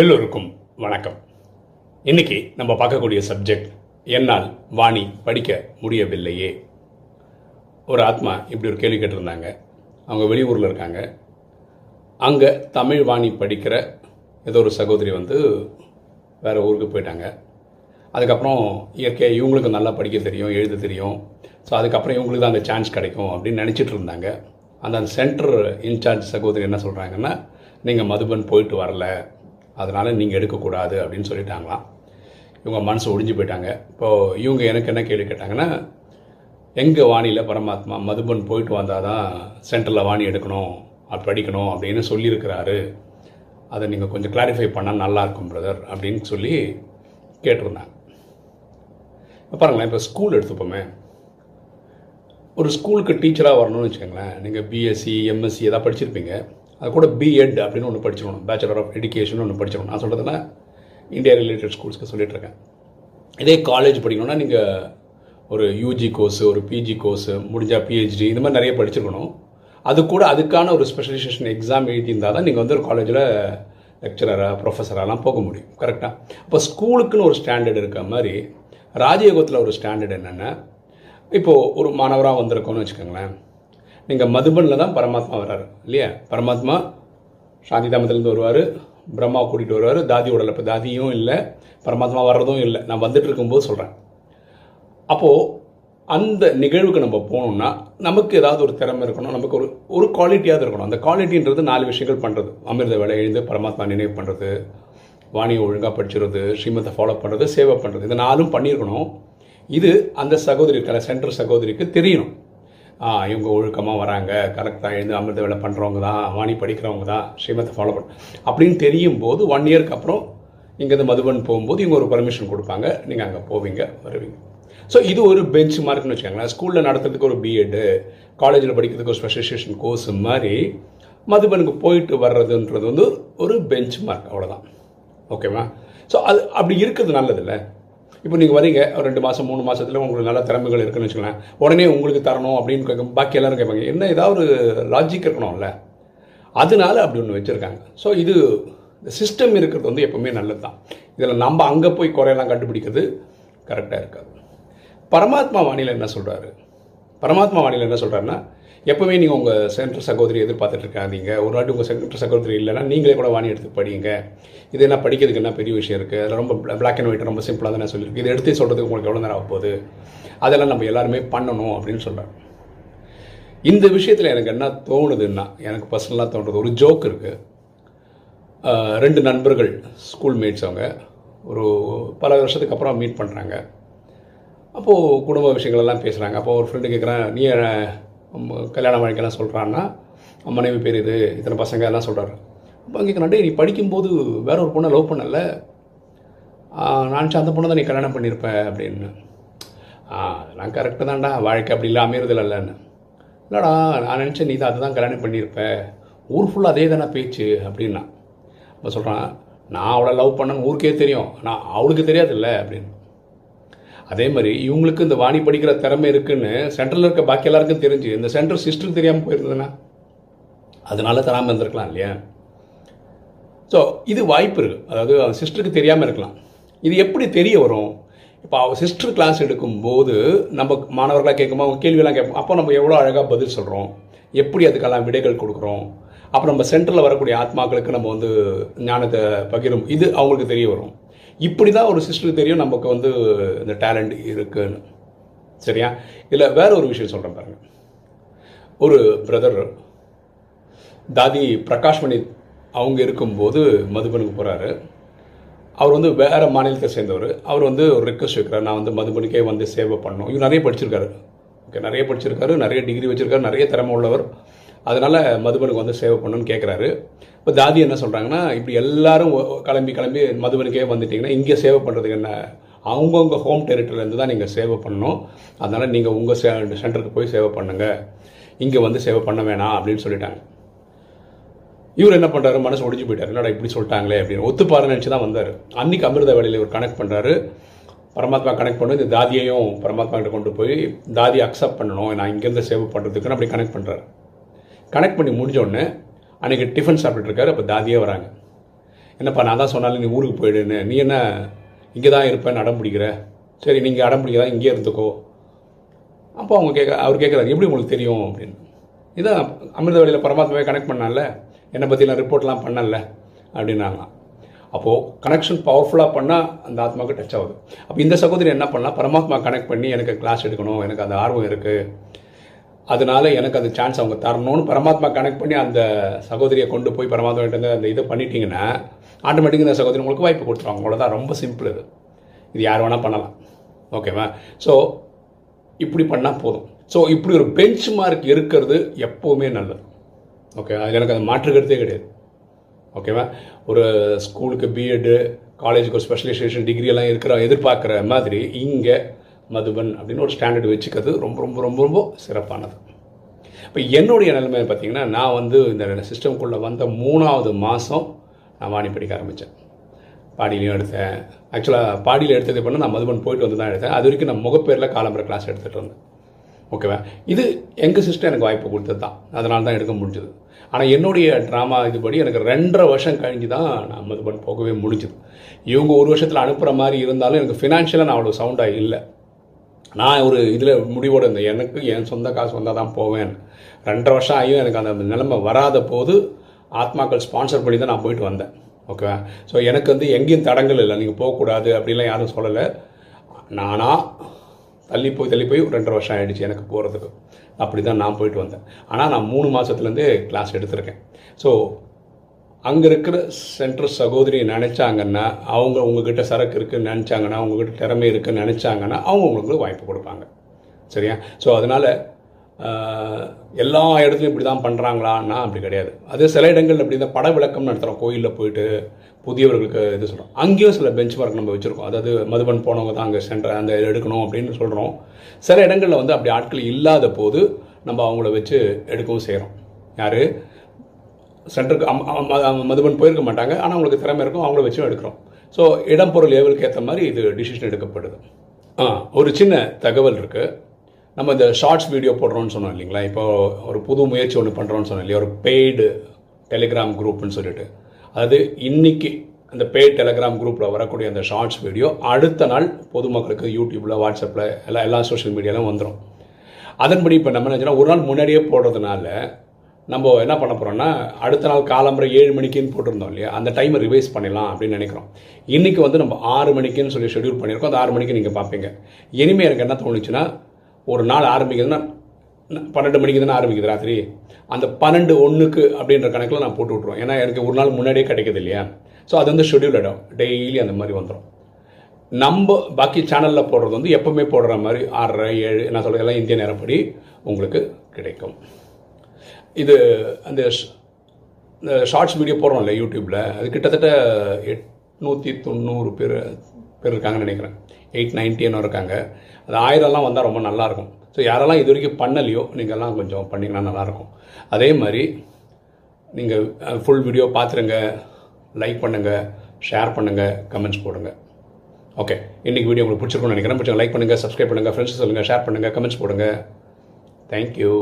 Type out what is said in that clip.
எல்லோருக்கும் வணக்கம். இன்னைக்கு நம்ம பார்க்கக்கூடிய சப்ஜெக்ட் என்னால் வாணி படிக்க முடியவில்லையே. ஒரு ஆத்மா இப்படி ஒரு கேள்வி கேட்டிருந்தாங்க. அவங்க வெளியூரில் இருக்காங்க. அங்கே தமிழ் வாணி படிக்கிற ஏதோ ஒரு சகோதரி வந்து வேறு ஊருக்கு போயிட்டாங்க. அதுக்கப்புறம் இயற்கையாக இவங்களுக்கு நல்லா படிக்க தெரியும் எழுத தெரியும். ஸோ அதுக்கப்புறம் இவங்களுக்கு தான் அந்த சான்ஸ் கிடைக்கும் அப்படின்னு நினச்சிட்டு இருந்தாங்க. அந்த அந்த சென்டர் இன்சார்ஜ் சகோதரி என்ன சொல்கிறாங்கன்னா நீங்கள் மதுபன் போயிட்டு வரல. அதனால் நீங்கள் எடுக்கக்கூடாது அப்படின்னு சொல்லிட்டாங்களாம். இவங்க மனசு ஒடிஞ்சு போயிட்டாங்க. இப்போது இவங்க எனக்கு என்ன கேள்வி கேட்டாங்கன்னா எங்கள் வாணியில் பரமாத்மா மதுபன் போயிட்டு வந்தால் தான் சென்டரில் வாணி எடுக்கணும் படிக்கணும் அப்படின்னு சொல்லியிருக்கிறாரு. அதை நீங்கள் கொஞ்சம் கிளாரிஃபை பண்ணால் நல்லாயிருக்கும் பிரதர் அப்படின்னு சொல்லி கேட்டிருந்தாங்க. இப்போ பாருங்களேன் இப்போ ஸ்கூல் எடுத்துப்போமே. ஒரு ஸ்கூலுக்கு டீச்சராக வரணும்னு வச்சுக்கோங்களேன். நீங்கள் பிஎஸ்சி எம்எஸ்சி எதாவது படிச்சிருப்பீங்க. அது கூட பிஎட் அப்படின்னு ஒன்று படிச்சிடணும் பேச்சுலர் ஆஃப் எடுக்கேஷன் ஒன்று படிச்சிடணும் நான் சொல்கிறதுனா இந்தியா ரிலேட்டட் ஸ்கூல்ஸ்க்கு சொல்லிட்டு இருக்கேன். இதே காலேஜ் படிக்கணும்னா நீங்கள் ஒரு யூஜி கோர்ஸ் ஒரு பிஜி கோர்ஸ் முடிஞ்சால் பிஹெச்டி இந்த மாதிரி நிறைய படிச்சிருக்கணும். அது கூட அதுக்கான ஒரு ஸ்பெஷலைசேஷன் எக்ஸாம் எழுதியிருந்தால் தான் நீங்கள் வந்து ஒரு காலேஜில் லெக்சரராக ப்ரொஃபஸராலாம் போக முடியும். கரெக்டாக அப்போ ஸ்கூலுக்குன்னு ஒரு ஸ்டாண்டர்ட் இருக்க மாதிரி ராஜயோகத்தில் ஒரு ஸ்டாண்டர்ட் என்னென்னா இப்போது ஒரு மாணவராக வந்திருக்கோன்னு வச்சுக்கோங்களேன். நீங்கள் மதுபனில் தான் பரமாத்மா வர்றாரு இல்லையா? பரமாத்மா சாந்தி தாமத்திலேருந்து வருவார் பிரம்மா கூட்டிகிட்டு வருவார் தாதி உடல இப்போ தாதியும் இல்லை பரமாத்மா வர்றதும் இல்லை. நான் வந்துட்டு இருக்கும்போது சொல்கிறேன் அப்போது அந்த நிகழ்வுக்கு நம்ம போகணும்னா நமக்கு ஏதாவது ஒரு திறமை இருக்கணும் நமக்கு ஒரு ஒரு குவாலிட்டியாவது இருக்கணும். அந்த குவாலிட்டின்றது நாலு விஷயங்கள் பண்ணுறது அமிர்த வேலை எழுந்து பரமாத்மா நினைவு பண்ணுறது வாணியை ஒழுங்காக படிச்சுறது ஸ்ரீமத்தை ஃபாலோ பண்ணுறது சேவை பண்ணுறது இதை நாலும் பண்ணியிருக்கணும். இது அந்த சகோதரி இருக்கிற சென்டர் சகோதரிக்கு தெரியணும். இவங்க ஒழுக்கமாக வராங்க கரெக்டாக எழுந்து அமிர்த வேலை பண்ணுறவங்க தான் வாணி படிக்கிறவங்க தான் ஸ்ரீமத்தை ஃபாலோ பண்ண அப்படின்னு தெரியும் போது ஒன் இயர்க்கு அப்புறம் இங்கேருந்து மதுபன் போகும்போது இவங்க ஒரு பர்மிஷன் கொடுப்பாங்க நீங்கள் அங்கே போவீங்க வருவீங்க. ஸோ இது ஒரு பெஞ்ச் மார்க்னு வச்சுக்கோங்களேன். ஸ்கூலில் நடத்துறதுக்கு ஒரு பிஎட்டு காலேஜில் படிக்கிறதுக்கு ஒரு ஸ்பெஷலைசேஷன் கோர்ஸ் மாதிரி மதுபனுக்கு போயிட்டு வர்றதுன்றது வந்து ஒரு பெஞ்ச் மார்க் அவ்வளோதான் ஓகேவா ஸோ அது அப்படி இருக்கிறது நல்லதில்ல இப்போ நீங்கள் வரீங்க ஒரு ரெண்டு மாதம் மூணு மாதத்தில் உங்களுக்கு நல்ல திறமைகள் இருக்குன்னு வச்சுக்கலாம் உடனே உங்களுக்கு தரணும் அப்படின்னு கேட்க பாக்கி எல்லாரும் கேட்பாங்க என்ன ஏதாவது ஒரு லாஜிக் இருக்கணும்ல? அதனால அப்படி ஒன்று வச்சுருக்காங்க. ஸோ இது சிஸ்டம் இருக்கிறது வந்து எப்பவுமே நல்லது தான் இதில் நம்ம அங்கே போய் குறையெல்லாம் கண்டுபிடிக்கிறது கரெக்டாக இருக்காது. பரமாத்மா வாணியில் என்ன சொல்கிறாரு பரமாத்மா வாணியில் என்ன சொல்கிறாருன்னா எப்போவுமே நீங்கள் உங்கள் சென்டர் சகோதரி எதிர்பார்த்துட்டு இருக்காதீங்க ஒரு வாட்டி உங்கள் சென்டர் சகோதரி இல்லைன்னா நீங்களே கூட வாணி எடுத்து படிங்க இது என்ன படிக்கிறதுக்கு என்ன பெரிய விஷயம் இருக்குது அதில் ரொம்ப பிளாக் அண்ட் ஒயிட் ரொம்ப சிம்பிளாக தான் சொல்லியிருக்கு. இதை எடுத்து சொல்கிறதுக்கு உங்களுக்கு எவ்வளோ நேரம் ஆகும் போகுது அதெல்லாம் நம்ம எல்லாருமே பண்ணணும் அப்படின்னு சொல்கிறேன் இந்த விஷயத்தில் எனக்கு என்ன தோணுதுன்னா எனக்கு பர்சனலாக தோன்றது ஒரு ஜோக் இருக்குது ரெண்டு நண்பர்கள் ஸ்கூல் மேட்ஸ் அவங்க ஒரு பல வருஷத்துக்கு அப்புறம் மீட் பண்ணுறாங்க அப்போது குடும்ப விஷயங்களெல்லாம் பேசுகிறாங்க அப்போ ஒரு ஃப்ரெண்டு கேட்குறேன் நீ கல்யாணம் வாழ்க்கையெல்லாம் சொல்கிறான்னா மனைவி பேர் இது இத்தனை பசங்க எல்லாம் சொல்கிறாரு அப்போ கேட்குறேன் நீ படிக்கும்போது வேற ஒரு பொண்ணை லவ் பண்ணல? நான் அந்த பொண்ணை தான் நீ கல்யாணம் பண்ணியிருப்ப அப்படின்னு. ஆ அதெல்லாம் கரெக்டு தான்டா வாழ்க்கை அப்படி இல்லை அமையறது இல்லைன்னு. இல்லைடா நான் நினச்சேன் நீ தான் அதுதான் கல்யாணம் பண்ணியிருப்ப. ஊர் ஃபுல்லாக அதே தானே பேச்சு அப்படின்னா. அப்போ சொல்கிறான் நான் அவளை லவ் பண்ணேன்னு ஊருக்கே தெரியும் நான் அவளுக்கு தெரியாதுல்ல அப்படின்னு. அதே மாதிரி இவங்களுக்கு இந்த வாணி படிக்கிற திறமை இருக்குன்னு சென்ட்ரலில் இருக்க பாக்கி எல்லாருக்கும் தெரிஞ்சு இந்த சென்ட்ரல் சிஸ்டருக்கு தெரியாமல் போயிருந்ததுன்னா அதனால தராமல் இருந்திருக்கலாம் இல்லையா? ஸோ இது வாய்ப்பு இருக்குது அதாவது அவன் சிஸ்டருக்கு தெரியாமல் இருக்கலாம். இது எப்படி தெரிய வரும்? இப்போ அவள் சிஸ்டர் கிளாஸ் எடுக்கும்போது நம்ம மாணவர்களாக கேட்கும்போது அவங்க கேள்வியெல்லாம் கேட்போம். அப்போ நம்ம எவ்வளோ அழகாக பதில் சொல்கிறோம் எப்படி அதுக்கெல்லாம் விடைகள் கொடுக்குறோம்? அப்போ நம்ம சென்டரில் வரக்கூடிய ஆத்மாக்களுக்கு நம்ம வந்து ஞானத்தை பகிரும். இது அவங்களுக்கு தெரிய வரும். இப்படி தான் ஒரு சிஸ்டருக்கு தெரியும் நமக்கு வந்து இந்த டேலண்ட் இருக்குன்னு. சரியா? இல்லை வேற ஒரு விஷயம் சொல்கிறேன் பாருங்க. ஒரு பிரதர் தாதி பிரகாஷ்மணி அவங்க இருக்கும்போது மதுபனுக்கு போகிறாரு அவர் வந்து வேறு மாநிலத்தை சேர்ந்தவர். அவர் வந்து ஒரு ரிக்வஸ்ட் வைக்கிறார் நான் வந்து மதுபனுக்கே வந்து சேவை பண்ணணும். இவர் நிறைய படிச்சிருக்காரு. ஓகே நிறைய படிச்சிருக்காரு நிறைய டிகிரி வச்சிருக்காரு நிறைய திறமை உள்ளவர். அதனால் மதுபனுக்கு வந்து சேவை பண்ணணும்னு கேட்குறாரு இப்போ தாதி என்ன சொல்கிறாங்கன்னா இப்படி எல்லாரும் கிளம்பி கிளம்பி மதுவனுக்கே வந்துட்டிங்கன்னா இங்கே சேவை பண்ணுறதுக்கு என்ன? அவங்கவுங்க ஹோம் டெரிட்டரியிலேருந்து தான் நீங்கள் சேவை பண்ணணும். அதனால் நீங்கள் உங்கள் சே சென்டருக்கு போய் சேவை பண்ணுங்கள் இங்கே வந்து சேவை பண்ண வேணாம் அப்படின்னு சொல்லிட்டாங்க. இவர் என்ன பண்ணுறாரு மனசு ஒடிஞ்சு போயிட்டார். என்னடா இப்படி சொல்லிட்டாங்களே அப்படின்னு. ஒத்துப்பாரு நினச்சி தான் வந்தார். அன்னைக்கு அமிர்த வேலையில் இவர் கனெக்ட் பண்ணுறாரு பரமாத்மா கனெக்ட் பண்ணி இந்த தாதியையும் பரமாத்மா கிட்ட கொண்டு போய் தாதியை அக்செப்ட் பண்ணணும். நான் இங்கேருந்து சேவை பண்ணுறதுக்குன்னு அப்படி கனெக்ட் பண்ணுறாரு கனெக்ட் பண்ணி முடிஞ்சோடனே அன்றைக்கி டிஃபன் சாப்பிட்டுருக்காரு இருக்காரு அப்போ தாதியாக வராங்க. என்னப்பா நான் தான் சொன்னாலும் நீ ஊருக்கு போயிடுன்னு. நீ என்ன இங்கே தான் இருப்பேன்னு அடம் பிடிக்கிற? சரி நீங்கள் அடம் பிடிக்கிறதா இங்கே இருந்துக்கோ. அப்போ அவங்க கேட்க அவர் கேட்குறாரு எப்படி உங்களுக்கு தெரியும்? அப்படின்னு. இதான் அமிர்த வழியில் பரமாத்மாவே கனெக்ட் பண்ணால என்னை பற்றிலாம் ரிப்போர்ட்லாம் பண்ணல அப்படின்னாங்களாம். அப்போது கனெக்ஷன் பவர்ஃபுல்லாக பண்ணால் அந்த ஆத்மாவுக்கு டச் ஆகுது. அப்போ இந்த சகோதரி என்ன பண்ணலாம் பரமாத்மா கனெக்ட் பண்ணி எனக்கு கிளாஸ் எடுக்கணும் எனக்கு அந்த ஆர்வம் இருக்குது அதனால எனக்கு அந்த சான்ஸ் அவங்க தரணும்னு பரமாத்மா கனெக்ட் பண்ணி அந்த சகோதரியை கொண்டு போய் பரமாத்மா கிட்ட அந்த இதை பண்ணிட்டீங்கன்னா ஆட்டோமேட்டிக்காக இந்த சகோதரி உங்களுக்கு வாய்ப்பு கொடுத்துருவாங்க அவ்வளோதான் ரொம்ப சிம்பிள் இது. இது யார் வேணால் பண்ணலாம். ஓகேவா ஸோ இப்படி பண்ணால் போதும். ஸோ இப்படி ஒரு பெஞ்ச் மார்க் இருக்கிறது எப்போவுமே நல்லது. ஓகே எனக்கு அது மாற்றுக்கிறதே கிடையாது. ஓகேவா ஒரு ஸ்கூலுக்கு பிஎட்டு காலேஜுக்கு ஒரு ஸ்பெஷலைசேஷன் டிகிரி எல்லாம் இருக்கிற எதிர்பார்க்குற மாதிரி இங்கே மதுபன் அப்படின்னு ஒரு ஸ்டாண்டர்ட் வச்சுக்கிறது ரொம்ப ரொம்ப ரொம்ப ரொம்ப சிறப்பானது. இப்போ என்னுடைய நிலைமை பார்த்தீங்கன்னா நான் வந்து இந்த சிஸ்டம்குள்ளே வந்த மூணாவது மாதம் நான் வாணி படிக்க ஆரம்பித்தேன் பாடியிலையும் எடுத்தேன். ஆக்சுவலாக பாடியில் எடுத்தது பண்ண நான் மதுபன் போயிட்டு வந்து தான் எடுத்தேன். அது வரைக்கும் நான் முகப்பேரில் காலம்பர கிளாஸ் எடுத்துகிட்டு இருந்தேன். ஓகேவா இது எங்கள் சிஸ்டம் எனக்கு வாய்ப்பு கொடுத்தது தான். அதனால தான் எடுக்க முடிஞ்சது. ஆனால் என்னுடைய ட்ராமா இதுபடி எனக்கு ரெண்டரை வருஷம் கழிஞ்சு தான் நான் மதுபன் போகவே முடிஞ்சுது. இவங்க ஒரு வருஷத்தில் அனுப்புகிற மாதிரி இருந்தாலும் எனக்கு ஃபினான்ஷியலாக நான் அவ்வளோ சவுண்டாக இல்லை. நான் ஒரு இதில் முடிவோடு இருந்தேன். எனக்கு என் சொந்த காசு வந்தால் தான் போவேன். ரெண்டரை வருஷம் ஆகியும் எனக்கு அந்த நிலைமை வராத போது ஆத்மாக்கள் ஸ்பான்சர் பண்ணி தான் நான் போயிட்டு வந்தேன். ஓகேவா ஸோ எனக்கு வந்து எங்கேயும் தடங்கள் இல்லை. நீங்கள் போகக்கூடாது அப்படிலாம் யாரும் சொல்லலை. நானாக தள்ளி போய் தள்ளி போய் ரெண்டரை வருஷம் ஆகிடுச்சு எனக்கு போகிறதுக்கு அப்படி தான் நான் போயிட்டு வந்தேன். ஆனால் நான் மூணு மாதத்துலேருந்தே கிளாஸ் எடுத்திருக்கேன். ஸோ அங்கே இருக்கிற சென்ட்ரு சகோதரி நினச்சாங்கன்னா அவங்க உங்ககிட்ட சரக்கு இருக்குன்னு நினச்சாங்கன்னா உங்ககிட்ட திறமை இருக்குன்னு நினச்சாங்கன்னா அவங்க உங்களுக்கு வாய்ப்பு கொடுப்பாங்க. சரியா? ஸோ அதனால் எல்லா இடத்துலையும் இப்படி தான் பண்ணுறாங்களான்னா அப்படி கிடையாது. அதே சில இடங்கள் இப்படி இந்த பட விளக்கம் நடத்துகிறோம் கோயிலில் போயிட்டு புதியவர்களுக்கு இது சொல்கிறோம் அங்கேயும் சில பெஞ்ச் மார்க் நம்ம வச்சுருக்கோம். அதாவது மதுபன் போனவங்க தான் அங்கே சென்ற அந்த எடுக்கணும் அப்படின்னு சொல்கிறோம் சில இடங்களில் வந்து அப்படி ஆட்கள் இல்லாத போது நம்ம அவங்கள வச்சு எடுக்கவும் செய்கிறோம் யார்? சென்டருக்கு மதுபன் போயிருக்க மாட்டாங்க. ஆனால் அவங்களுக்கு திறமை இருக்கும். அவங்கள வச்சும் எடுக்கிறோம். ஸோ இடம் பொருள் ஏவலுக்கு ஏற்ற மாதிரி இது டிசிஷன் எடுக்கப்படுது. ஆ ஒரு சின்ன தகவல் இருக்குது நம்ம இந்த ஷார்ட்ஸ் வீடியோ போடுறோம்னு சொன்னோம் இல்லைங்களா? இப்போ ஒரு புது முயற்சி ஒன்று பண்ணுறோம்னு சொன்னோம் இல்லையா? ஒரு பெய்டு டெலிகிராம் குரூப்னு சொல்லிட்டு. அதாவது இன்னைக்கு அந்த பெய்ட் டெலிகிராம் குரூப்பில் வரக்கூடிய அந்த ஷார்ட்ஸ் வீடியோ அடுத்த நாள் பொதுமக்களுக்கு யூடியூப்பில் வாட்ஸ்அப்பில் எல்லா எல்லா சோஷியல் மீடியாலும் வந்துடும் அதன்படி இப்போ நம்ம என்ன ஒரு நாள் முன்னாடியே போடுறதுனால நம்ம என்ன பண்ண போகிறோம்னா அடுத்த நாள் காலம்பரை ஏழு மணிக்குன்னு போட்டிருந்தோம் இல்லையா? அந்த டைமை ரிவைஸ் பண்ணிடலாம் அப்படின்னு நினைக்கிறோம். இன்றைக்கி வந்து நம்ம ஆறு மணிக்குன்னு சொல்லி ஷெடியூல் பண்ணியிருக்கோம். அந்த ஆறு மணிக்கு நீங்கள் பார்ப்பீங்க. இனிமேல் எனக்கு என்ன தோணுச்சுன்னா ஒரு நாள் ஆரம்பிக்குதுன்னா பன்னெண்டு மணிக்கு தானே ஆரம்பிக்குது ராத்திரி? அந்த பன்னெண்டு ஒன்றுக்கு அப்படின்ற கணக்கில் நான் போட்டு விட்ருவேன் ஏன்னா எனக்கு ஒரு நாள் முன்னாடியே கிடைக்குது இல்லையா? ஸோ அது வந்து ஷெடியூல் இடம் டெய்லி அந்த மாதிரி வந்துடும் நம்ம பாக்கி சேனலில் போடுறது வந்து எப்பவுமே போடுற மாதிரி ஆறரை ஏழு நான் சொல்கிறது எல்லாம் இந்திய நேரப்படி உங்களுக்கு கிடைக்கும். இது அந்த இந்த ஷார்ட்ஸ் வீடியோ போடுறோம் இல்லை யூடியூப்பில் அது கிட்டத்தட்ட எட்நூற்றி தொண்ணூறு பேர் பேர் இருக்காங்கன்னு நினைக்கிறேன். எயிட் நைன்ட்டின்னு இருக்காங்க. அது ஆயிரம்லாம் வந்தால் ரொம்ப நல்லாயிருக்கும். ஸோ யாரெல்லாம் இது வரைக்கும் பண்ணலையோ நீங்கள்லாம் கொஞ்சம் பண்ணிங்கன்னா நல்லாயிருக்கும். அதே மாதிரி நீங்கள் ஃபுல் வீடியோ பார்த்துருங்க லைக் பண்ணுங்கள் ஷேர் பண்ணுங்கள் கமெண்ட்ஸ் போடுங்க. ஓகே இன்றைக்கி வீடியோ உங்களுக்கு பிடிச்சிருக்கும்னு நினைக்கிறேன். பிடிச்ச லைக் பண்ணுங்கள் சப்ஸ்கிரைப் பண்ணுங்கள் ஃப்ரெண்ட்ஸ் சொல்லுங்கள் ஷேர் பண்ணுங்கள் கமெண்ட்ஸ் போடுங்க. தேங்க்யூ